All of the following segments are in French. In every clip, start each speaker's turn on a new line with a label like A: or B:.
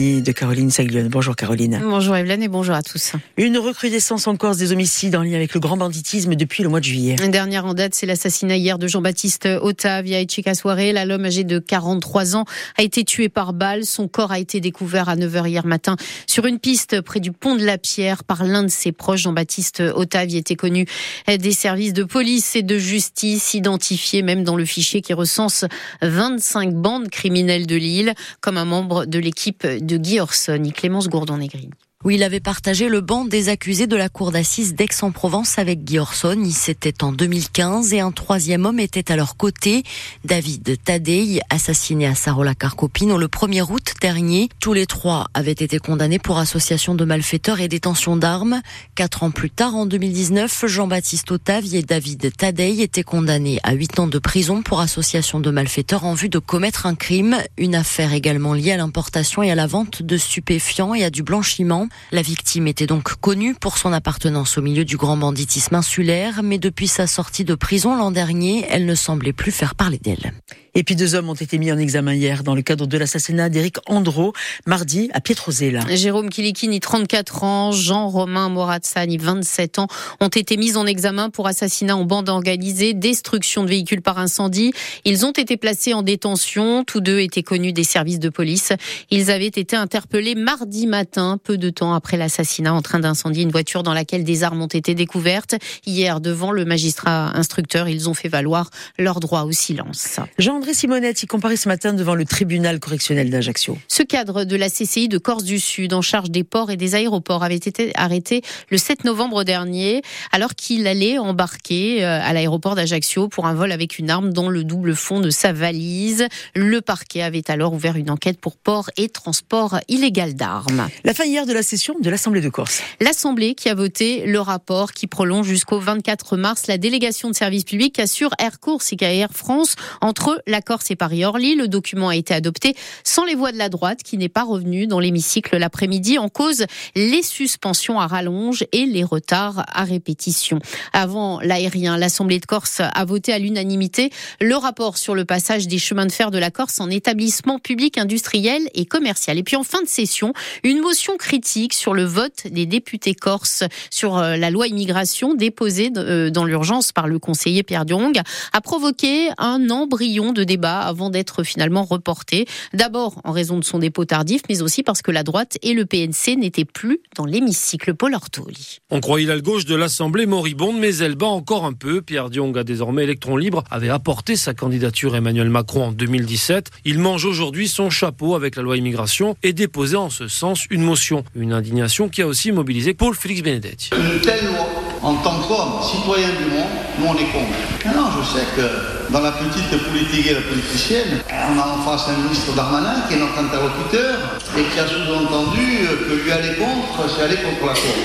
A: de Caroline Saglione. Bonjour Caroline.
B: Bonjour Evelyne et bonjour à tous.
A: Une recrudescence en Corse des homicides en lien avec le grand banditisme depuis le mois de juillet.
B: Une dernière en date, c'est l'assassinat hier de Jean-Baptiste Otavia et Chica Soirée. L'homme âgé de 43 ans a été tué par balle. Son corps a été découvert à 9h hier matin sur une piste près du pont de la Pierre par l'un de ses proches. Jean-Baptiste Otavia était connu des services de police et de justice, identifié même dans le fichier qui recense 25 bandes criminelles de l'île comme un membre de l'équipe de Guy Orson et Clémence Gourdon-Négri
C: où il avait partagé le banc des accusés de la cour d'assises d'Aix-en-Provence avec Guy Orson. C'était en 2015 et un troisième homme était à leur côté, David Tadei, assassiné à Sarola Carcopino le 1er août dernier. Tous les trois avaient été condamnés pour association de malfaiteurs et détention d'armes. Quatre ans plus tard, en 2019, Jean-Baptiste Otavi et David Tadei étaient condamnés à huit ans de prison pour association de malfaiteurs en vue de commettre un crime. Une affaire également liée à l'importation et à la vente de stupéfiants et à du blanchiment. La victime était donc connue pour son appartenance au milieu du grand banditisme insulaire, mais depuis sa sortie de prison l'an dernier, elle ne semblait plus faire parler d'elle.
A: Et puis deux hommes ont été mis en examen hier dans le cadre de l'assassinat d'Éric Andro, mardi à Pietrozella.
B: Jérôme Kilikini, 34 ans, Jean-Romain Moratsani, 27 ans, ont été mis en examen pour assassinat en bande organisée, destruction de véhicules par incendie. Ils ont été placés en détention. Tous deux étaient connus des services de police. Ils avaient été interpellés mardi matin, peu de temps après l'assassinat, en train d'incendier une voiture dans laquelle des armes ont été découvertes. Hier, devant le magistrat instructeur, ils ont fait valoir leur droit au silence.
A: Jean André Simonette y comparait ce matin devant le tribunal correctionnel d'Ajaccio.
B: Ce cadre de la CCI de Corse du Sud en charge des ports et des aéroports avait été arrêté le 7 novembre dernier alors qu'il allait embarquer euh, à l'aéroport d'Ajaccio pour un vol avec une arme dans le double fond de sa valise. Le parquet avait alors ouvert une enquête pour port et transport illégal d'armes.
A: La fin hier de la session de l'Assemblée de Corse.
B: L'Assemblée qui a voté le rapport qui prolonge jusqu'au 24 mars la délégation de services publics assure Air Corse et Air France entre la Corse et Paris-Orly. Le document a été adopté sans les voix de la droite qui n'est pas revenue dans l'hémicycle l'après-midi en cause les suspensions à rallonge et les retards à répétition. Avant l'aérien, l'Assemblée de Corse a voté à l'unanimité le rapport sur le passage des chemins de fer de la Corse en établissement public industriel et commercial. Et puis en fin de session, une motion critique sur le vote des députés corses sur euh, la loi immigration déposée euh, dans l'urgence par le conseiller Pierre Diong a provoqué un embryon débat avant d'être finalement reporté. D'abord en raison de son dépôt tardif, mais aussi parce que la droite et le PNC n'étaient plus dans l'hémicycle Paul Ortoli.
D: On croyait la gauche de l'Assemblée moribonde, mais elle bat encore un peu. Pierre Diong a désormais électron libre, avait apporté sa candidature à Emmanuel Macron en 2017. Il mange aujourd'hui son chapeau avec la loi immigration et déposé en ce sens une motion. Une indignation qui a aussi mobilisé Paul Félix Benedetti.
E: Une telle loi, en tant qu'homme, citoyen du monde, nous on est contre. Non, je sais que dans la petite politique et la politicienne, on a en face un ministre Darmanin qui est notre interlocuteur et qui a sous-entendu que lui aller contre, c'est aller contre la Cour.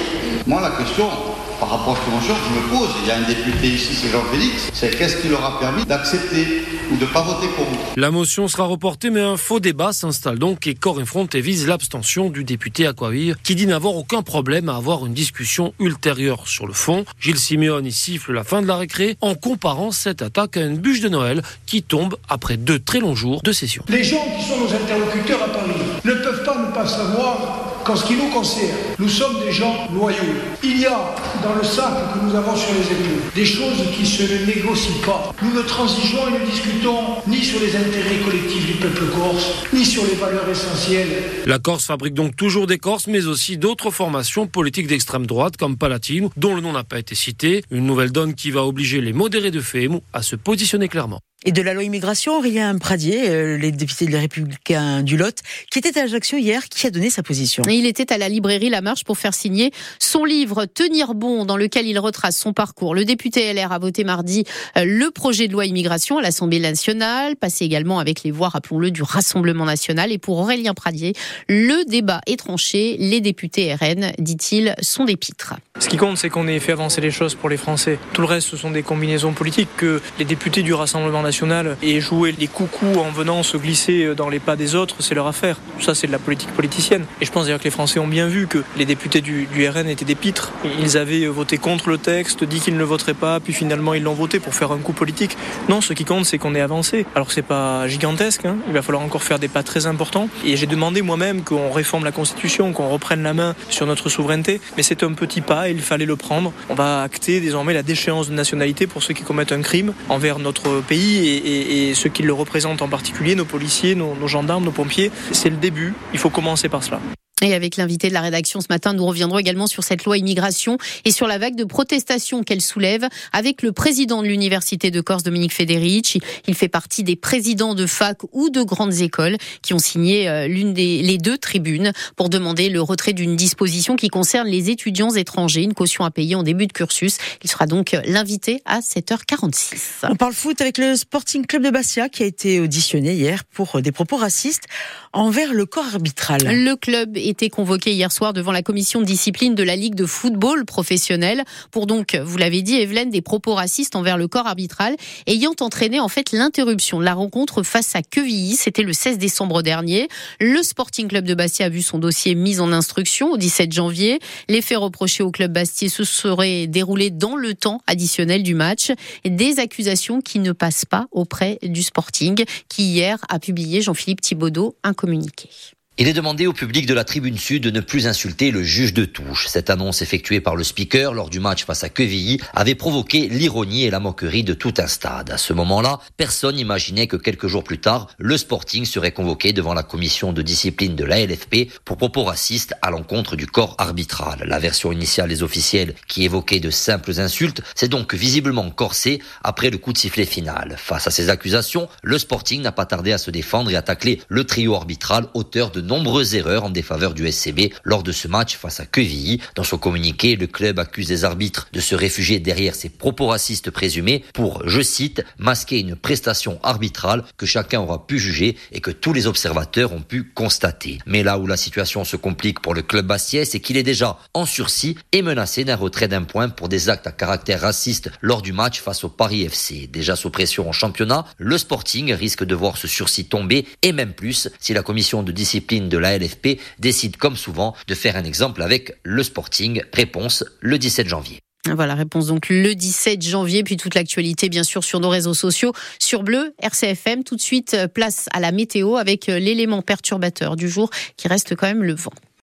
E: Moi, la question, par rapport à cette motion, je me pose, il y a un député ici, c'est Jean-Félix, c'est qu'est-ce qui leur a permis d'accepter ou de ne pas voter contre
D: La motion sera reportée, mais un faux débat s'installe donc et Corps et vise l'abstention du député Aquavir, qui dit n'avoir aucun problème à avoir une discussion ultérieure sur le fond. Gilles Simeone y siffle la fin de la récré en comparant cette attaque à une bûche de Noël qui tombe après deux très longs jours de session.
F: Les gens qui sont nos interlocuteurs à Paris ne peuvent pas ne pas savoir qu'en ce qui nous concerne, nous sommes des gens loyaux. Il y a dans le sac que nous avons sur les épaules des choses qui se ne négocient pas. Nous ne transigeons et ne discutons ni sur les intérêts collectifs du peuple corse, ni sur les valeurs essentielles.
D: La Corse fabrique donc toujours des Corses, mais aussi d'autres formations politiques d'extrême droite, comme Palatine, dont le nom n'a pas été cité. Une nouvelle donne qui va obliger les modérés de FEM à se positionner clairement
A: et de la loi immigration, Aurélien Pradier, euh, les députés des Républicains du Lot, qui était à Ajaccio hier, qui a donné sa position.
B: il était à la librairie La Marche pour faire signer son livre Tenir bon, dans lequel il retrace son parcours. Le député LR a voté mardi euh, le projet de loi immigration à l'Assemblée nationale, passé également avec les voix, rappelons-le, du Rassemblement national. Et pour Aurélien Pradier, le débat est tranché. Les députés RN, dit-il, sont des pitres.
G: Ce qui compte, c'est qu'on ait fait avancer les choses pour les Français. Tout le reste, ce sont des combinaisons politiques que les députés du Rassemblement national et jouer les coucous en venant se glisser dans les pas des autres, c'est leur affaire. Ça, c'est de la politique politicienne. Et je pense d'ailleurs que les Français ont bien vu que les députés du, RN étaient des pitres. Ils avaient voté contre le texte, dit qu'ils ne le voteraient pas, puis finalement ils l'ont voté pour faire un coup politique. Non, ce qui compte, c'est qu'on ait avancé. Alors c'est pas gigantesque, hein. il va falloir encore faire des pas très importants. Et j'ai demandé moi-même qu'on réforme la Constitution, qu'on reprenne la main sur notre souveraineté. Mais c'est un petit pas il fallait le prendre. On va acter désormais la déchéance de nationalité pour ceux qui commettent un crime envers notre pays et, ceux qui le représentent en particulier, nos policiers, nos gendarmes, nos pompiers. C'est le début. Il faut commencer par cela.
B: Et avec l'invité de la rédaction ce matin, nous reviendrons également sur cette loi immigration et sur la vague de protestations qu'elle soulève avec le président de l'Université de Corse, Dominique Federici. Il fait partie des présidents de fac ou de grandes écoles qui ont signé euh, l'une des les deux tribunes pour demander le retrait d'une disposition qui concerne les étudiants étrangers, une caution à payer en début de cursus. Il sera donc l'invité à 7h46.
A: On parle foot avec le Sporting Club de Bastia qui a été auditionné hier pour des propos racistes envers le corps arbitral.
B: Le club est été convoqué hier soir devant la commission de discipline de la Ligue de football professionnel pour donc, vous l'avez dit, Evelyne, des propos racistes envers le corps arbitral ayant entraîné en fait l'interruption de la rencontre face à Quevilly. C'était le 16 décembre dernier. Le Sporting Club de Bastia a vu son dossier mis en instruction au 17 janvier. Les faits reprochés au club Bastier se seraient déroulés dans le temps additionnel du match. Des accusations qui ne passent pas auprès du Sporting qui hier a publié Jean-Philippe Thibaudot un communiqué.
H: Il est demandé au public de la tribune sud de ne plus insulter le juge de touche. Cette annonce effectuée par le speaker lors du match face à Quevilly avait provoqué l'ironie et la moquerie de tout un stade. À ce moment-là, personne n'imaginait que quelques jours plus tard, le Sporting serait convoqué devant la commission de discipline de la LFP pour propos racistes à l'encontre du corps arbitral. La version initiale des officiels qui évoquait de simples insultes s'est donc visiblement corsée après le coup de sifflet final. Face à ces accusations, le Sporting n'a pas tardé à se défendre et à tacler le trio arbitral auteur de nombreuses erreurs en défaveur du SCB lors de ce match face à Quevilly. Dans son communiqué, le club accuse les arbitres de se réfugier derrière ses propos racistes présumés pour, je cite, masquer une prestation arbitrale que chacun aura pu juger et que tous les observateurs ont pu constater. Mais là où la situation se complique pour le club bastiais, c'est qu'il est déjà en sursis et menacé d'un retrait d'un point pour des actes à caractère raciste lors du match face au Paris FC. Déjà sous pression en championnat, le Sporting risque de voir ce sursis tomber et même plus si la commission de de la LFP décide comme souvent de faire un exemple avec le Sporting. Réponse le 17 janvier.
B: Voilà, réponse donc le 17 janvier, puis toute l'actualité bien sûr sur nos réseaux sociaux, sur Bleu, RCFM. Tout de suite, place à la météo avec l'élément perturbateur du jour qui reste quand même le vent.